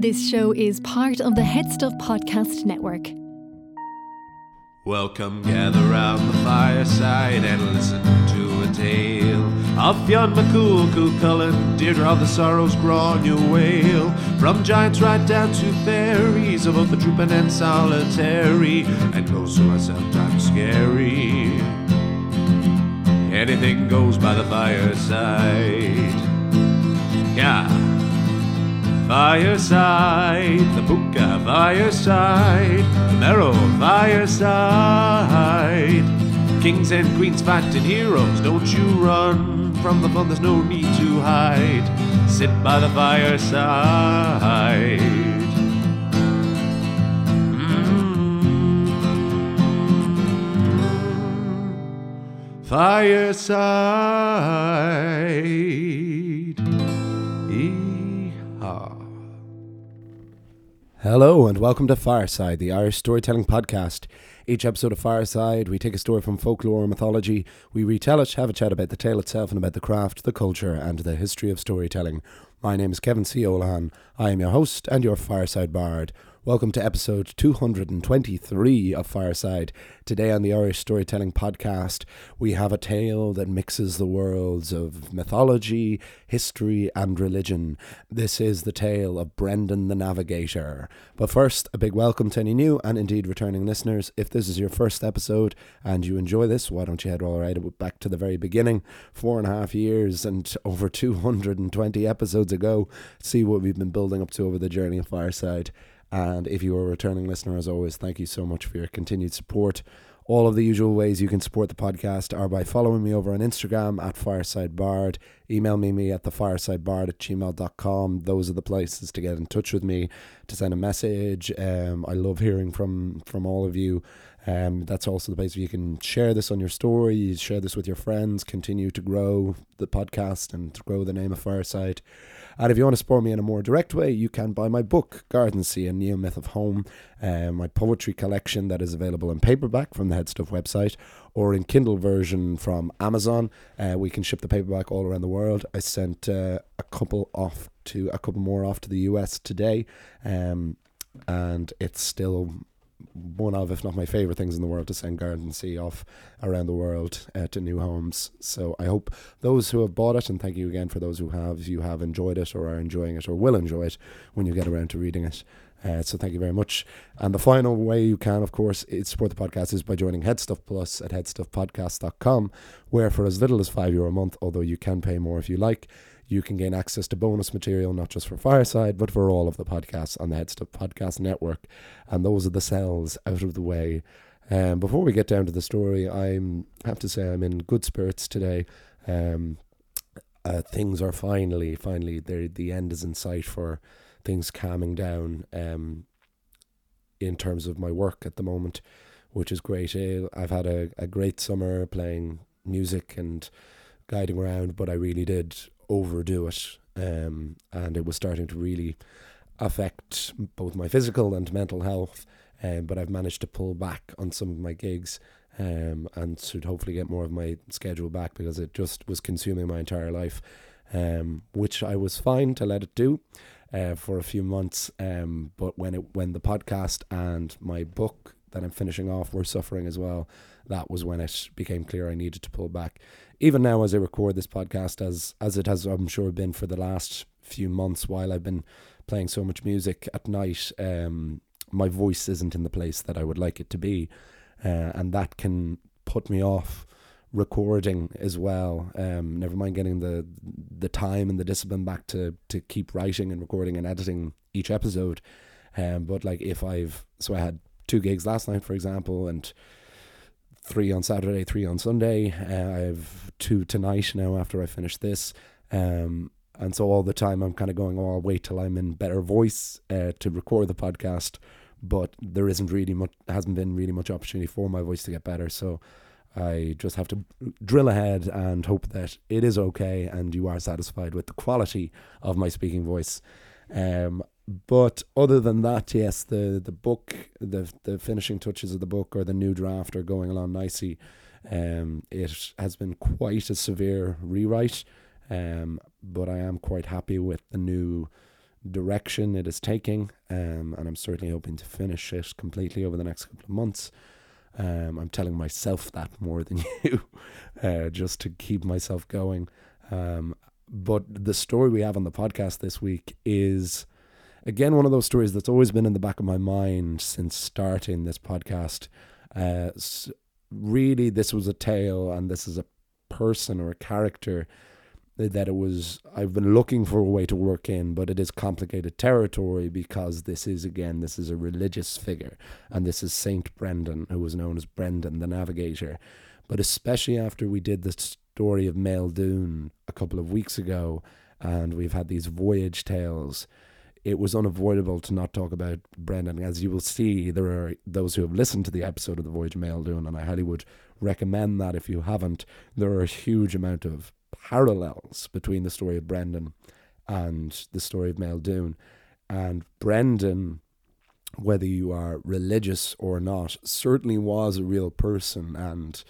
This show is part of the Headstuff Podcast Network. Welcome, gather round the fireside and listen to a tale of Fionn McCool, Cú Chulainn, Deirdre of the Sorrows, Gráinne Mhaol. From giants right down to fairies, of both the drooping and solitary, and those who are sometimes scary. Anything goes by the fireside. Yeah. Fireside, the Puka Fireside, the Marrow Fireside. Kings and queens fighting heroes, don't you run from the fun, there's no need to hide. Sit by the fireside. Mm. Fireside. Hello and welcome to Fireside, the Irish storytelling podcast. Each episode of Fireside, we take a story from folklore or mythology, we retell it, have a chat about the tale itself and about the craft, the culture, and the history of storytelling. My name is Kevin C. Olohan. I am your host and your Fireside Bard. Welcome to episode 223 of Fireside. Today on the Irish Storytelling Podcast, we have a tale that mixes the worlds of mythology, history, and religion. This is the tale of Brendan the Navigator. But first, a big welcome to any new and indeed returning listeners. If this is your first episode and you enjoy this, why don't you head all right back to the very beginning, four and a half years and over 220 episodes ago, see what we've been building up to over the journey of Fireside. And if you are a returning listener, as always, thank you so much for your continued support. All of the usual ways you can support the podcast are by following me over on Instagram at firesidebard, email me, me at thefiresidebard at gmail.com. Those are the places to get in touch with me, to send a message. Um, I love hearing from, from all of you. Um, that's also the place where you can share this on your story, share this with your friends, continue to grow the podcast and to grow the name of Fireside. And if you want to support me in a more direct way, you can buy my book, Gardensea, A Neo Myth of Home, um, my poetry collection that is available in paperback from the Headstuff website or in Kindle version from Amazon. Uh, we can ship the paperback all around the world. I sent uh, a couple off to a couple more off to the US today, um, and it's still one of, if not my favorite things in the world, to send Gardensea off around the world uh, to new homes. So I hope those who have bought it, and thank you again for those who have, you have enjoyed it or are enjoying it or will enjoy it when you get around to reading it. Uh, so thank you very much. And the final way you can, of course, support the podcast is by joining Headstuff Plus at headstuffpodcast.com, where for as little as five euro a month, although you can pay more if you like, you can gain access to bonus material, not just for Fireside, but for all of the podcasts on the Headstuff Podcast Network. And those are the sells out of the way. Um, before we get down to the story, I'm have to say I'm in good spirits today. Um, uh, things are finally, finally, the end is in sight for things calming down. Um, in terms of my work at the moment, which is great. Uh, I've had a, a great summer playing music and guiding around, but I really did overdo it. Um, and it was starting to really affect both my physical and mental health. Um, but I've managed to pull back on some of my gigs um, and should hopefully get more of my schedule back because it just was consuming my entire life, um, which I was fine to let it do uh, for a few months. Um, but when it when the podcast and my book that I'm finishing off were suffering as well, that was when it became clear I needed to pull back. Even now, as I record this podcast, as as it has, I'm sure, been for the last few months while I've been playing so much music at night. Um, my voice isn't in the place that I would like it to be, uh, and that can put me off recording as well. Um, never mind getting the the time and the discipline back to to keep writing and recording and editing each episode. Um, but like if I've so I had two gigs last night, for example, and three on Saturday, three on Sunday. Uh, I have two tonight now after I finish this. Um, and so all the time I'm kind of going, oh, I'll wait till I'm in better voice uh, to record the podcast. But there isn't really much, hasn't been really much opportunity for my voice to get better. So I just have to drill ahead and hope that it is okay and you are satisfied with the quality of my speaking voice. Um, but other than that, yes, the the book, the the finishing touches of the book or the new draft are going along nicely. Um, it has been quite a severe rewrite, um, but I am quite happy with the new direction it is taking, um, and I'm certainly hoping to finish it completely over the next couple of months. Um, I'm telling myself that more than you, uh, just to keep myself going. Um, but the story we have on the podcast this week is again one of those stories that's always been in the back of my mind since starting this podcast. Uh, really, this was a tale, and this is a person or a character that it was I've been looking for a way to work in, but it is complicated territory because this is again this is a religious figure, and this is Saint Brendan, who was known as Brendan the Navigator. But especially after we did the story of Doon a couple of weeks ago, and we've had these voyage tales it was unavoidable to not talk about Brendan. As you will see, there are those who have listened to the episode of the Voyage Máel Dúin, and I highly would recommend that if you haven't. There are a huge amount of parallels between the story of Brendan and the story of Doon. And Brendan, whether you are religious or not, certainly was a real person and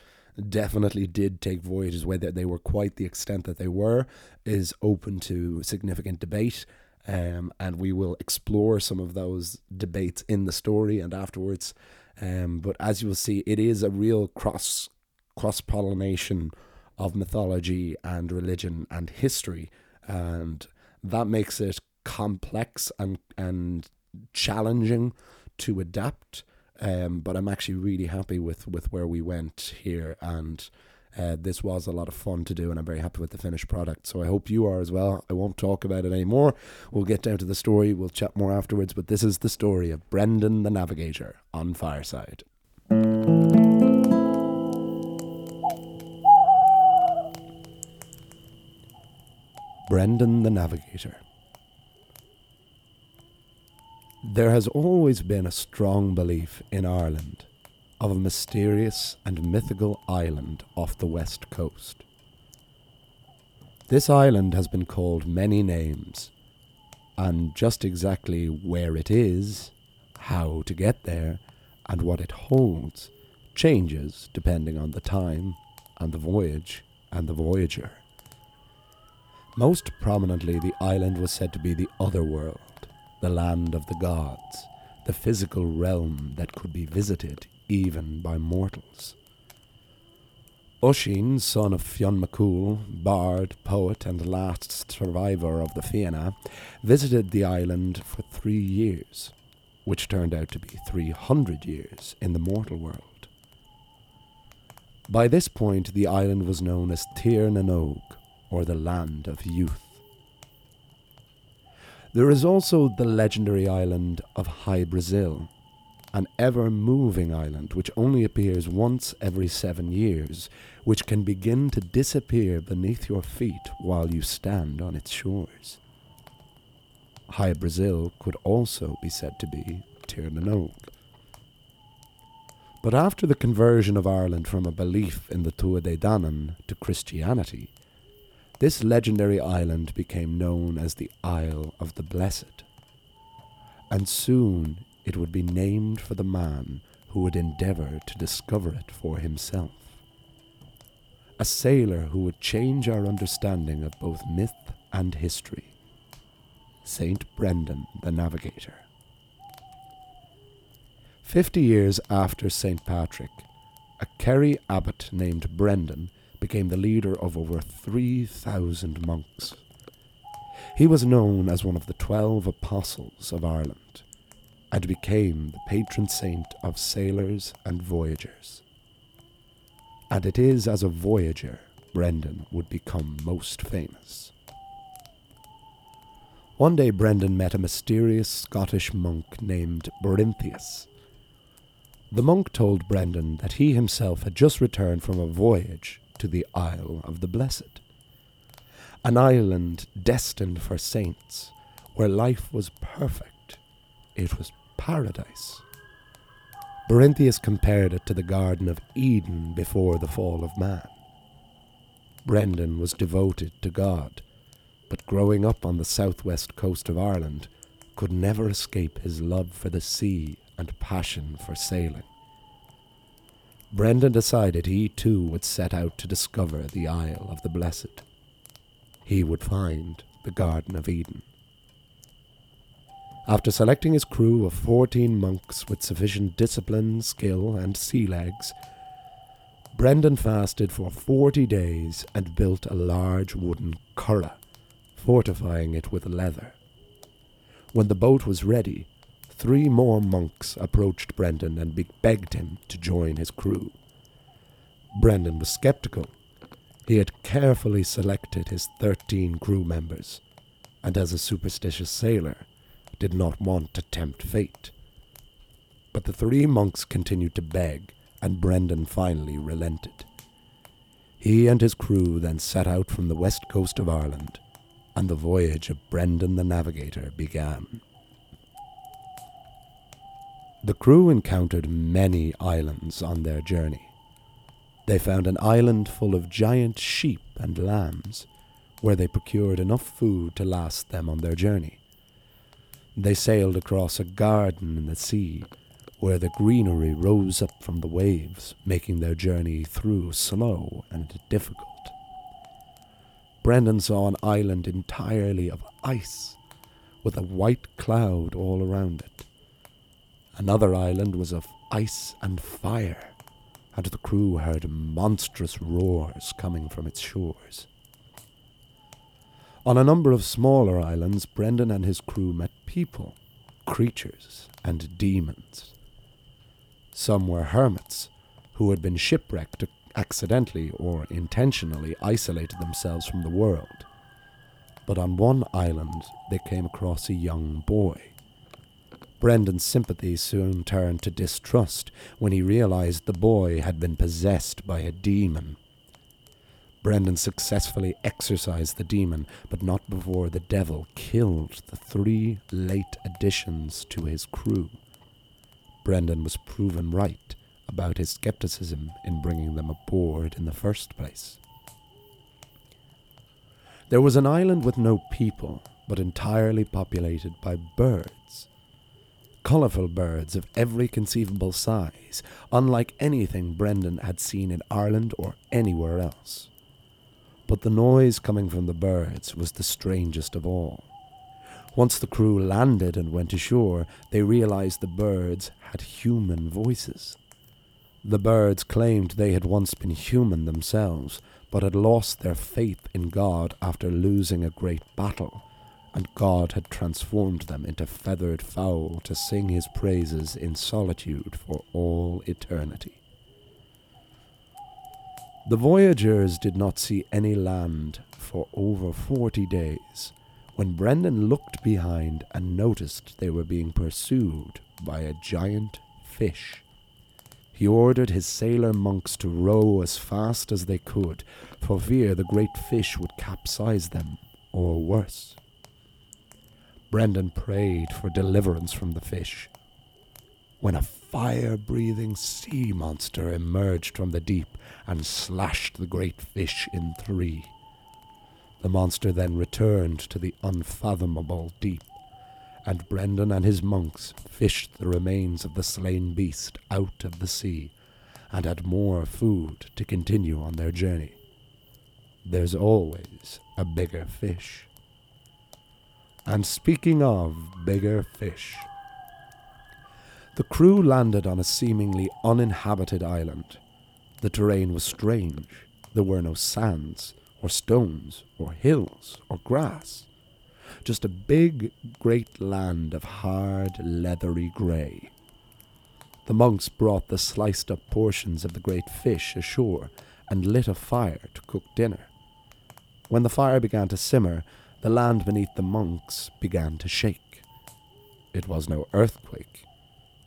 definitely did take voyages. Whether they were quite the extent that they were is open to significant debate um, and we will explore some of those debates in the story and afterwards. Um, but as you will see, it is a real cross cross pollination of mythology and religion and history, and that makes it complex and and challenging to adapt. Um, but I'm actually really happy with with where we went here and uh, this was a lot of fun to do, and I'm very happy with the finished product. So I hope you are as well. I won't talk about it anymore. We'll get down to the story. We'll chat more afterwards. But this is the story of Brendan the Navigator on Fireside. Brendan the Navigator. There has always been a strong belief in Ireland of a mysterious and mythical island off the west coast. This island has been called many names, and just exactly where it is, how to get there, and what it holds changes depending on the time and the voyage and the voyager. Most prominently, the island was said to be the other world, the land of the gods, the physical realm that could be visited even by mortals. Oisin, son of Fionn McCool, bard, poet, and last survivor of the Fianna, visited the island for three years, which turned out to be 300 years in the mortal world. By this point, the island was known as Tir na nOg, or the Land of Youth. There is also the legendary island of Hy-Brasil, an ever moving island which only appears once every seven years, which can begin to disappear beneath your feet while you stand on its shores. Hy-Brasil could also be said to be Tir na nOg. But after the conversion of Ireland from a belief in the Tuatha Dé Danann to Christianity, this legendary island became known as the Isle of the Blessed. And soon it would be named for the man who would endeavour to discover it for himself. A sailor who would change our understanding of both myth and history. Saint Brendan the Navigator. Fifty years after St. Patrick, a Kerry abbot named Brendan became the leader of over 3,000 monks. He was known as one of the twelve apostles of Ireland and became the patron saint of sailors and voyagers. And it is as a voyager Brendan would become most famous. One day Brendan met a mysterious Scottish monk named Berinthius. The monk told Brendan that he himself had just returned from a voyage to the Isle of the Blessed, an island destined for saints, where life was perfect. It was paradise. Berinthius compared it to the Garden of Eden before the fall of man. Brendan was devoted to God, but growing up on the southwest coast of Ireland, could never escape his love for the sea and passion for sailing. Brendan decided he too would set out to discover the Isle of the Blessed. He would find the Garden of Eden. After selecting his crew of fourteen monks with sufficient discipline, skill, and sea legs, Brendan fasted for forty days and built a large wooden curragh, fortifying it with leather. When the boat was ready, three more monks approached Brendan and be- begged him to join his crew. Brendan was skeptical. He had carefully selected his thirteen crew members, and as a superstitious sailor, did not want to tempt fate. But the three monks continued to beg, and Brendan finally relented. He and his crew then set out from the west coast of Ireland, and the voyage of Brendan the Navigator began. The crew encountered many islands on their journey. They found an island full of giant sheep and lambs, where they procured enough food to last them on their journey. They sailed across a garden in the sea, where the greenery rose up from the waves, making their journey through slow and difficult. Brendan saw an island entirely of ice, with a white cloud all around it. Another island was of ice and fire, and the crew heard monstrous roars coming from its shores. On a number of smaller islands, Brendan and his crew met people, creatures, and demons. Some were hermits who had been shipwrecked accidentally or intentionally isolated themselves from the world. But on one island, they came across a young boy. Brendan's sympathy soon turned to distrust when he realized the boy had been possessed by a demon Brendan successfully exorcised the demon, but not before the devil killed the three late additions to his crew. Brendan was proven right about his skepticism in bringing them aboard in the first place. There was an island with no people, but entirely populated by birds. Colourful birds of every conceivable size, unlike anything Brendan had seen in Ireland or anywhere else but the noise coming from the birds was the strangest of all. Once the crew landed and went ashore, they realized the birds had human voices. The birds claimed they had once been human themselves, but had lost their faith in God after losing a great battle, and God had transformed them into feathered fowl to sing his praises in solitude for all eternity. The voyagers did not see any land for over forty days when Brendan looked behind and noticed they were being pursued by a giant fish. He ordered his sailor monks to row as fast as they could, for fear the great fish would capsize them, or worse. Brendan prayed for deliverance from the fish. When a fire breathing sea monster emerged from the deep and slashed the great fish in three. The monster then returned to the unfathomable deep, and Brendan and his monks fished the remains of the slain beast out of the sea and had more food to continue on their journey. There's always a bigger fish. And speaking of bigger fish, the crew landed on a seemingly uninhabited island. The terrain was strange. There were no sands, or stones, or hills, or grass. just a big, great land of hard, leathery grey. The monks brought the sliced up portions of the great fish ashore and lit a fire to cook dinner. When the fire began to simmer, the land beneath the monks began to shake. It was no earthquake.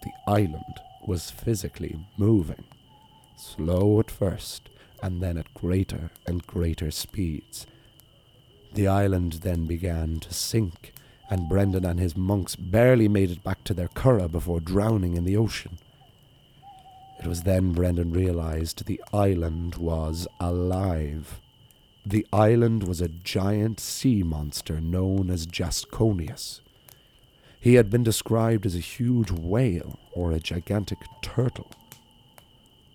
The island was physically moving, slow at first, and then at greater and greater speeds. The island then began to sink, and Brendan and his monks barely made it back to their curragh before drowning in the ocean. It was then Brendan realized the island was alive. The island was a giant sea monster known as Jasconius. He had been described as a huge whale or a gigantic turtle.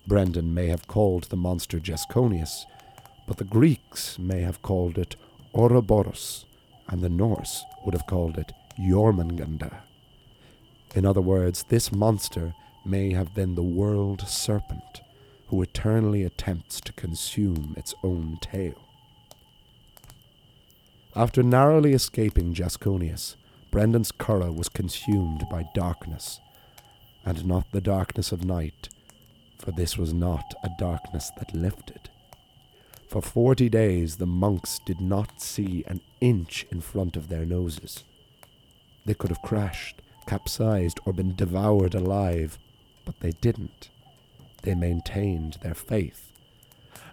Brendan may have called the monster Jasconius, but the Greeks may have called it Ouroboros, and the Norse would have called it Jormungandr. In other words, this monster may have been the world serpent who eternally attempts to consume its own tail. After narrowly escaping Jasconius, Brendan's curragh was consumed by darkness, and not the darkness of night, for this was not a darkness that lifted. For forty days the monks did not see an inch in front of their noses. They could have crashed, capsized, or been devoured alive, but they didn't. They maintained their faith.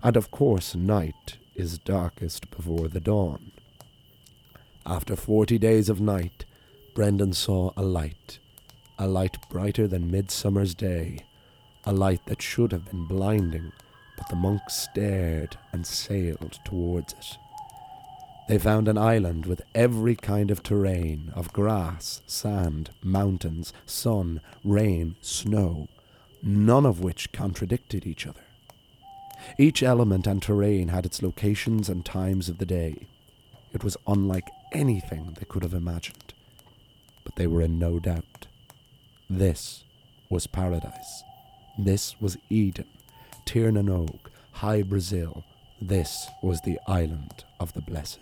And of course, night is darkest before the dawn. After forty days of night, Brendan saw a light, a light brighter than midsummer's day, a light that should have been blinding, but the monks stared and sailed towards it. They found an island with every kind of terrain of grass, sand, mountains, sun, rain, snow, none of which contradicted each other. Each element and terrain had its locations and times of the day. It was unlike anything they could have imagined. But they were in no doubt. This was paradise. This was Eden, Tir na nÓg, Hy-Brasil. This was the island of the blessed.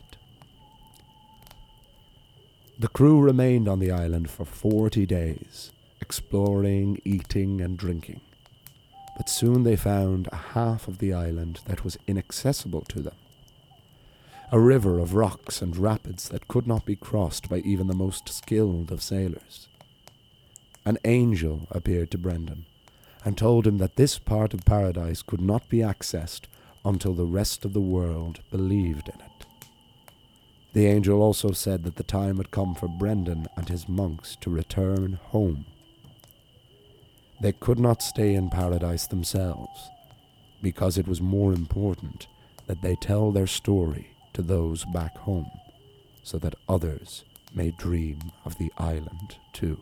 The crew remained on the island for forty days, exploring, eating, and drinking. But soon they found a half of the island that was inaccessible to them. A river of rocks and rapids that could not be crossed by even the most skilled of sailors. An angel appeared to Brendan and told him that this part of paradise could not be accessed until the rest of the world believed in it. The angel also said that the time had come for Brendan and his monks to return home. They could not stay in paradise themselves, because it was more important that they tell their story to those back home, so that others may dream of the island too.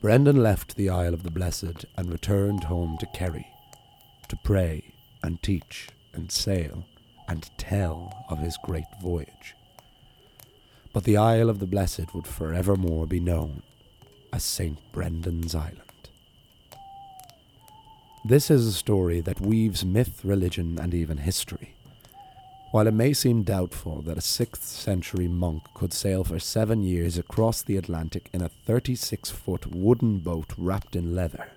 Brendan left the Isle of the Blessed and returned home to Kerry to pray and teach and sail and tell of his great voyage. But the Isle of the Blessed would forevermore be known as St. Brendan's Island. This is a story that weaves myth, religion, and even history. While it may seem doubtful that a 6th century monk could sail for seven years across the Atlantic in a 36 foot wooden boat wrapped in leather,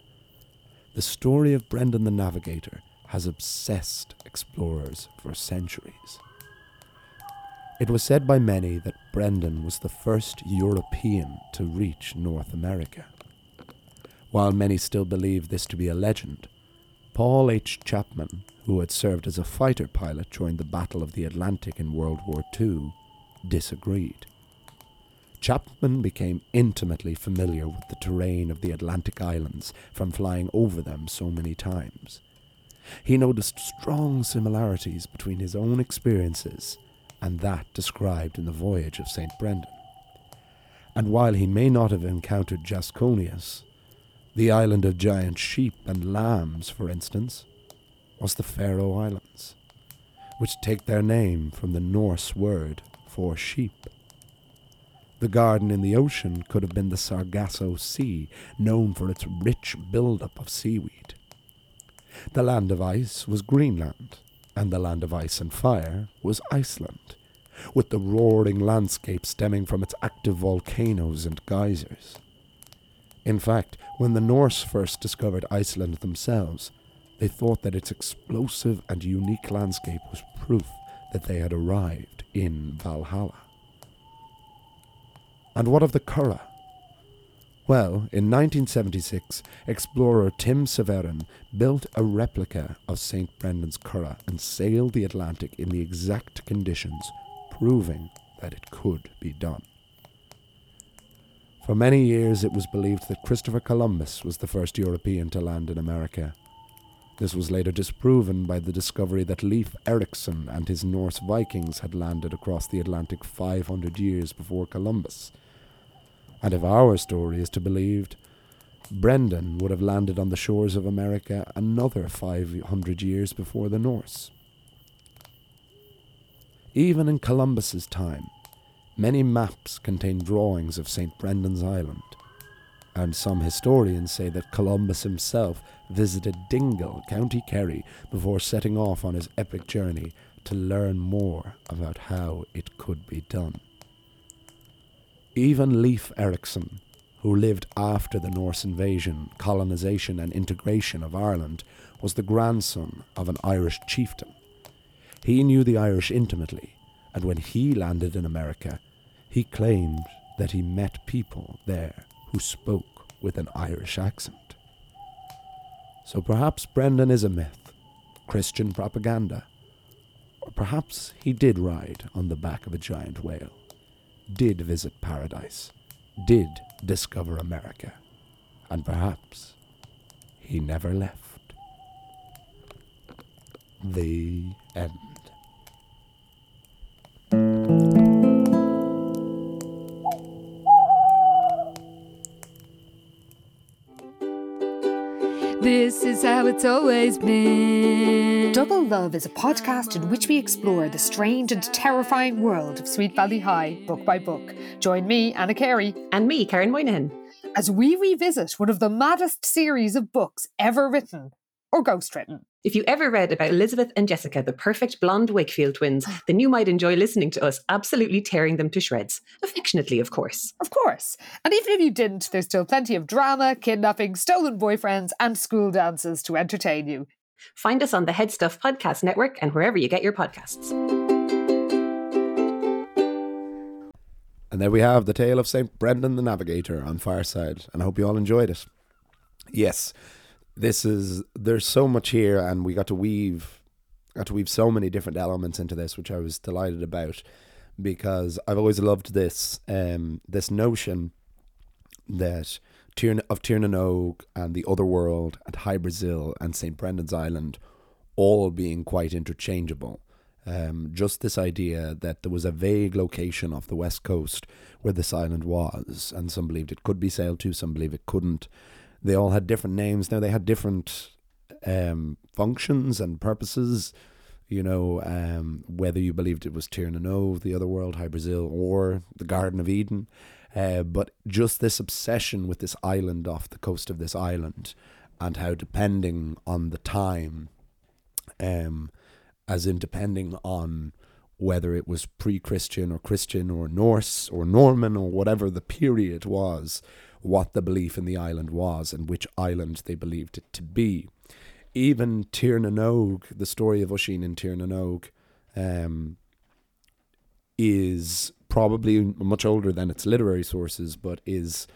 the story of Brendan the Navigator has obsessed explorers for centuries. It was said by many that Brendan was the first European to reach North America. While many still believe this to be a legend, Paul H. Chapman, who had served as a fighter pilot during the Battle of the Atlantic in World War II, disagreed. Chapman became intimately familiar with the terrain of the Atlantic islands from flying over them so many times. He noticed strong similarities between his own experiences and that described in the voyage of St. Brendan. And while he may not have encountered Jasconius, the island of giant sheep and lambs, for instance, was the Faroe Islands, which take their name from the Norse word for sheep. The garden in the ocean could have been the Sargasso Sea, known for its rich build-up of seaweed. The land of ice was Greenland, and the land of ice and fire was Iceland, with the roaring landscape stemming from its active volcanoes and geysers. In fact, when the Norse first discovered Iceland themselves, they thought that its explosive and unique landscape was proof that they had arrived in Valhalla. And what of the Curragh? Well, in 1976, explorer Tim Severin built a replica of St. Brendan's Curragh and sailed the Atlantic in the exact conditions, proving that it could be done. For many years, it was believed that Christopher Columbus was the first European to land in America. This was later disproven by the discovery that Leif Erikson and his Norse Vikings had landed across the Atlantic 500 years before Columbus. And if our story is to be believed, Brendan would have landed on the shores of America another 500 years before the Norse. Even in Columbus's time, many maps contain drawings of St. Brendan's Island, and some historians say that Columbus himself visited Dingle, County Kerry, before setting off on his epic journey to learn more about how it could be done. Even Leif Erikson, who lived after the Norse invasion, colonization, and integration of Ireland, was the grandson of an Irish chieftain. He knew the Irish intimately, and when he landed in America, he claimed that he met people there who spoke with an Irish accent. So perhaps Brendan is a myth, Christian propaganda, or perhaps he did ride on the back of a giant whale, did visit paradise, did discover America, and perhaps he never left. The end. This is how it's always been. Double Love is a podcast in which we explore the strange and terrifying world of Sweet Valley High, book by book. Join me, Anna Carey, And me, Karen Moynihan. as we revisit one of the maddest series of books ever written or ghostwritten. If you ever read about Elizabeth and Jessica, the perfect blonde Wakefield twins, oh. then you might enjoy listening to us absolutely tearing them to shreds. Affectionately, of course. Of course. And even if you didn't, there's still plenty of drama, kidnapping, stolen boyfriends, and school dances to entertain you. Find us on the Headstuff Podcast Network and wherever you get your podcasts. And there we have the tale of St. Brendan the Navigator on Fireside, and I hope you all enjoyed it. Yes, this is there's so much here, and we got to weave got to weave so many different elements into this, which I was delighted about because I've always loved this um, this notion that of Tirnanog and the other world and Hy-Brasil and St. Brendan's Island all being quite interchangeable. Um, just this idea that there was a vague location off the west coast where this island was, and some believed it could be sailed to, some believe it couldn't. They all had different names. Now they had different um, functions and purposes. You know, um, whether you believed it was Tirnanog, the other world, Hy-Brasil, or the Garden of Eden. Uh, but just this obsession with this island off the coast of this island, and how depending on the time, um, as in depending on whether it was pre-Christian or Christian or Norse or Norman or whatever the period was, what the belief in the island was and which island they believed it to be. Even Tirnanog, the story of Oisin in Tirnanog, um, is probably much older than its literary sources, but is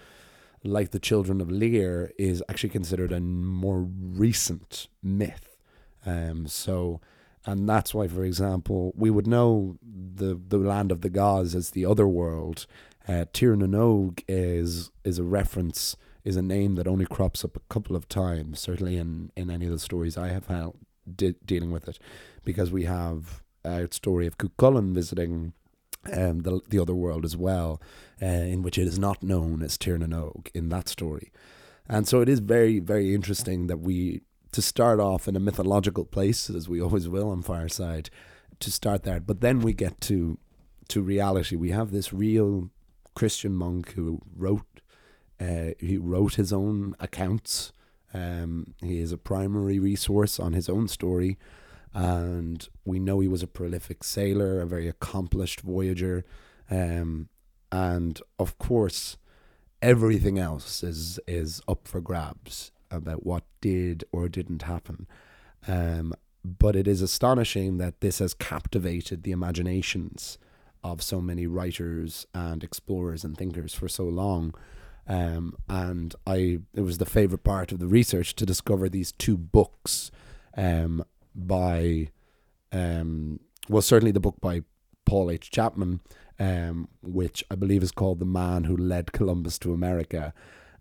like the Children of Lear, is actually considered a more recent myth. Um, so, and that's why, for example, we would know the the land of the gods as the other world. Uh, Tirnanog is is a reference, is a name that only crops up a couple of times, certainly in in any of the stories I have had de- dealing with it, because we have a story of Cuchulainn visiting um, the the other world as well, uh, in which it is not known as Tirnanog in that story, and so it is very very interesting that we to start off in a mythological place as we always will on Fireside, to start there, but then we get to to reality. We have this real Christian monk who wrote uh, he wrote his own accounts. Um, he is a primary resource on his own story, and we know he was a prolific sailor, a very accomplished voyager, um, and of course, everything else is is up for grabs about what did or didn't happen. Um, but it is astonishing that this has captivated the imaginations of so many writers and explorers and thinkers for so long. Um, and I, it was the favorite part of the research to discover these two books um, by, um, well, certainly the book by Paul H. Chapman, um, which I believe is called The Man Who Led Columbus to America.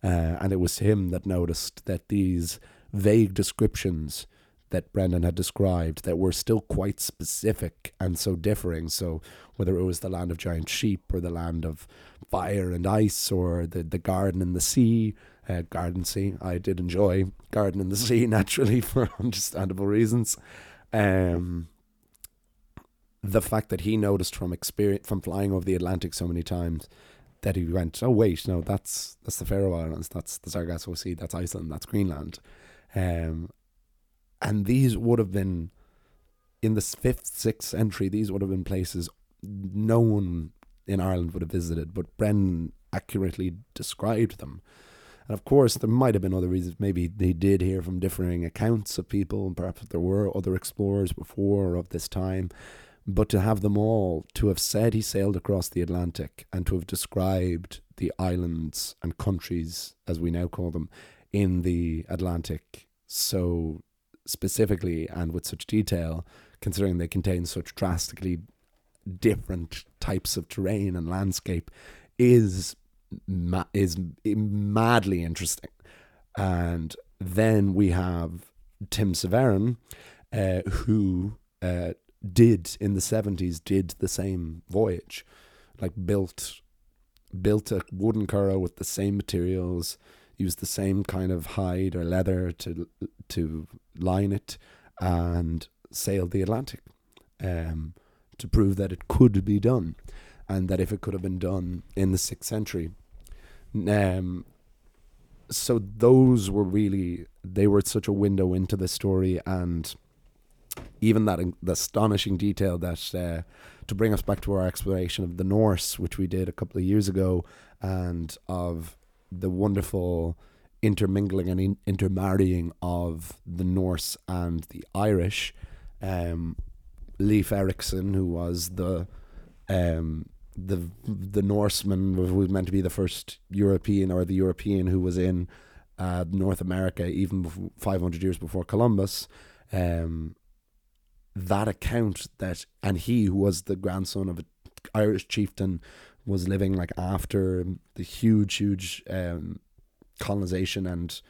Uh, and it was him that noticed that these vague descriptions that Brendan had described that were still quite specific and so differing. So whether it was the land of giant sheep or the land of fire and ice or the, the garden in the sea, uh, garden sea, I did enjoy garden in the sea naturally for understandable reasons. Um, the fact that he noticed from experience from flying over the Atlantic so many times that he went, oh wait, no, that's that's the Faroe Islands, that's the Sargasso Sea, that's Iceland, that's Greenland, um, and these would have been in the fifth, sixth century. These would have been places no one in Ireland would have visited, but Brendan accurately described them. And of course, there might have been other reasons. Maybe they did hear from differing accounts of people, and perhaps there were other explorers before of this time. But to have them all, to have said he sailed across the Atlantic and to have described the islands and countries, as we now call them, in the Atlantic so specifically and with such detail, considering they contain such drastically different types of terrain and landscape, is ma- is madly interesting. And then we have Tim Severin, uh, who uh, did in the seventies did the same voyage, like built built a wooden curragh with the same materials, used the same kind of hide or leather to to line it, and sailed the Atlantic, um, to prove that it could be done, and that if it could have been done in the sixth century, um, so those were really they were such a window into the story and even that the astonishing detail that uh, to bring us back to our exploration of the Norse, which we did a couple of years ago, and of the wonderful intermingling and in- intermarrying of the Norse and the Irish. Um, Leif Erikson, who was the um, the the Norseman who was meant to be the first European or the European who was in uh, North America even 500 years before Columbus. Um, that account that and he who was the grandson of an Irish chieftain was living like after the huge huge um, colonization and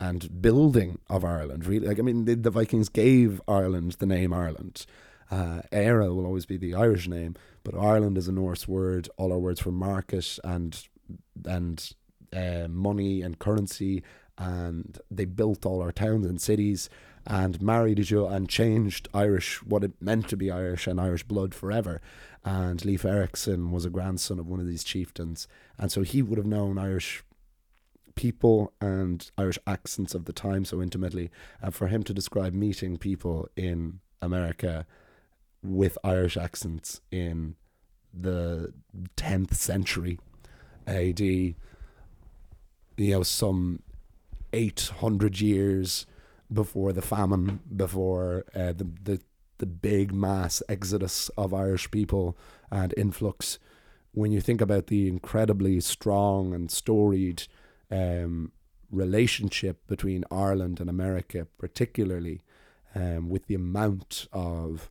and building of Ireland really like I mean the, the Vikings gave Ireland the name Ireland uh, Éire will always be the Irish name but Ireland is a Norse word all our words for market and and uh, money and currency and they built all our towns and cities and married each other and changed Irish, what it meant to be Irish and Irish blood forever. And Leif Erikson was a grandson of one of these chieftains. And so he would have known Irish people and Irish accents of the time so intimately. And for him to describe meeting people in America with Irish accents in the 10th century AD, you know, some 800 years before the famine, before uh, the, the the big mass exodus of Irish people and influx. When you think about the incredibly strong and storied um, relationship between Ireland and America, particularly um, with the amount of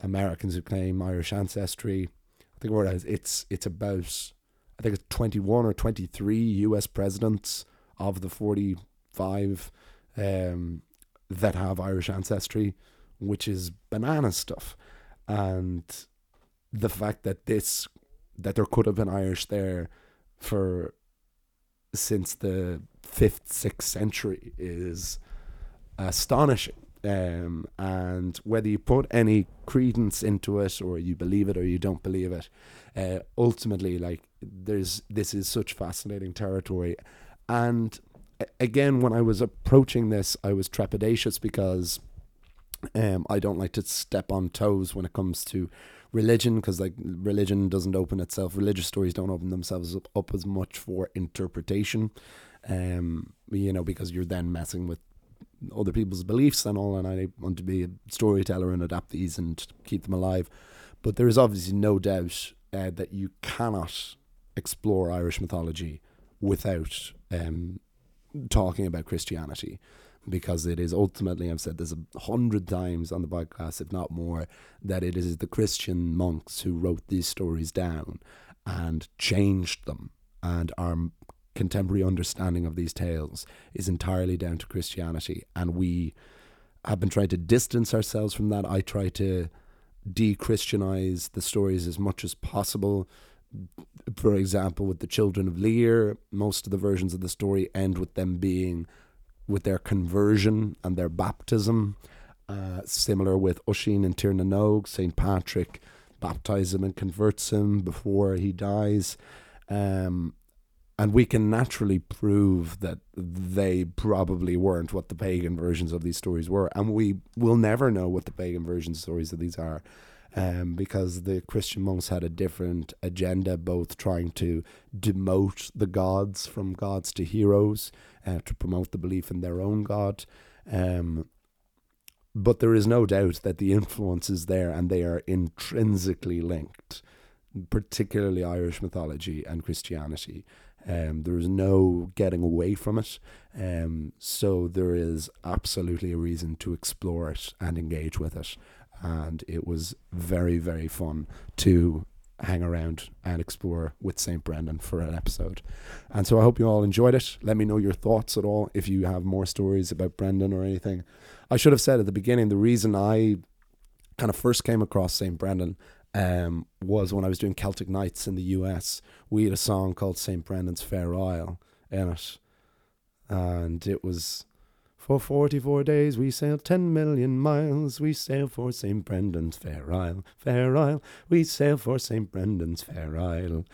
Americans who claim Irish ancestry, I think it's it's about I think it's twenty one or twenty three U.S. presidents of the forty five um, that have Irish ancestry, which is banana stuff. And the fact that this, that there could have been Irish there for since the fifth, sixth century is astonishing. Um, and whether you put any credence into it or you believe it or you don't believe it, uh, ultimately, like there's this is such fascinating territory, and again, when I was approaching this, I was trepidatious because Um, I don't like to step on toes when it comes to religion because like religion doesn't open itself. Religious stories don't open themselves up, up as much for interpretation. Um, you know, because you're then messing with other people's beliefs and all, and I want to be a storyteller and adapt these and keep them alive. But there is obviously no doubt uh, that you cannot explore Irish mythology without um, talking about Christianity because it is ultimately, I've said this a hundred times on the podcast, if not more, that it is the Christian monks who wrote these stories down and changed them. And our contemporary understanding of these tales is entirely down to Christianity. And we have been trying to distance ourselves from that. I try to de Christianize the stories as much as possible. For example, with the children of Lear, most of the versions of the story end with them being with their conversion and their baptism. Uh, similar with Oisin and Tir na nÓg, St. Patrick baptizes him and converts him before he dies. Um, and we can naturally prove that they probably weren't what the pagan versions of these stories were. And we will never know what the pagan version stories of these are. Um, because the Christian monks had a different agenda, both trying to demote the gods from gods to heroes, uh, to promote the belief in their own God. Um, but there is no doubt that the influence is there and they are intrinsically linked, particularly Irish mythology and Christianity. Um, there is no getting away from it. Um, so there is absolutely a reason to explore it and engage with it. And it was very, very fun to hang around and explore with St. Brendan for an episode. And so I hope you all enjoyed it. Let me know your thoughts at all if you have more stories about Brendan or anything. I should have said at the beginning the reason I kind of first came across St. Brendan um, was when I was doing Celtic Nights in the US. We had a song called St. Brendan's Fair Isle in it. And it was for 44 days we sailed 10 million miles. We sailed for St. Brendan's Fair Isle, Fair Isle. We sailed for St. Brendan's Fair Isle.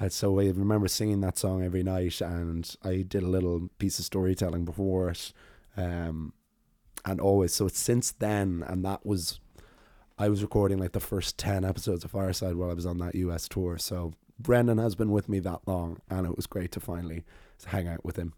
And so I remember singing that song every night, and I did a little piece of storytelling before it. Um, and always, so it's since then, and that was, I was recording like the first 10 episodes of Fireside while I was on that US tour. So Brendan has been with me that long, and it was great to finally hang out with him.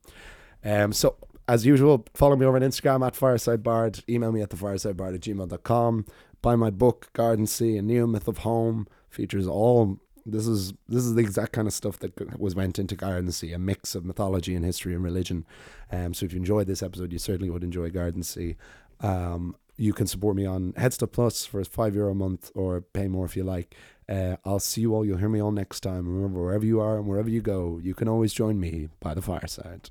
Um, so as usual, follow me over on Instagram at Fireside Bard. Email me at thefiresidebard at gmail.com. Buy my book, Gardensea, A Neo Myth of Home. Features all this is this is the exact kind of stuff that was went into Gardensea, a mix of mythology and history and religion. Um, so if you enjoyed this episode, you certainly would enjoy Gardensea. Um, you can support me on Headstuff Plus for five euro a month, or pay more if you like. Uh, I'll see you all. You'll hear me all next time. Remember, wherever you are and wherever you go, you can always join me by the fireside.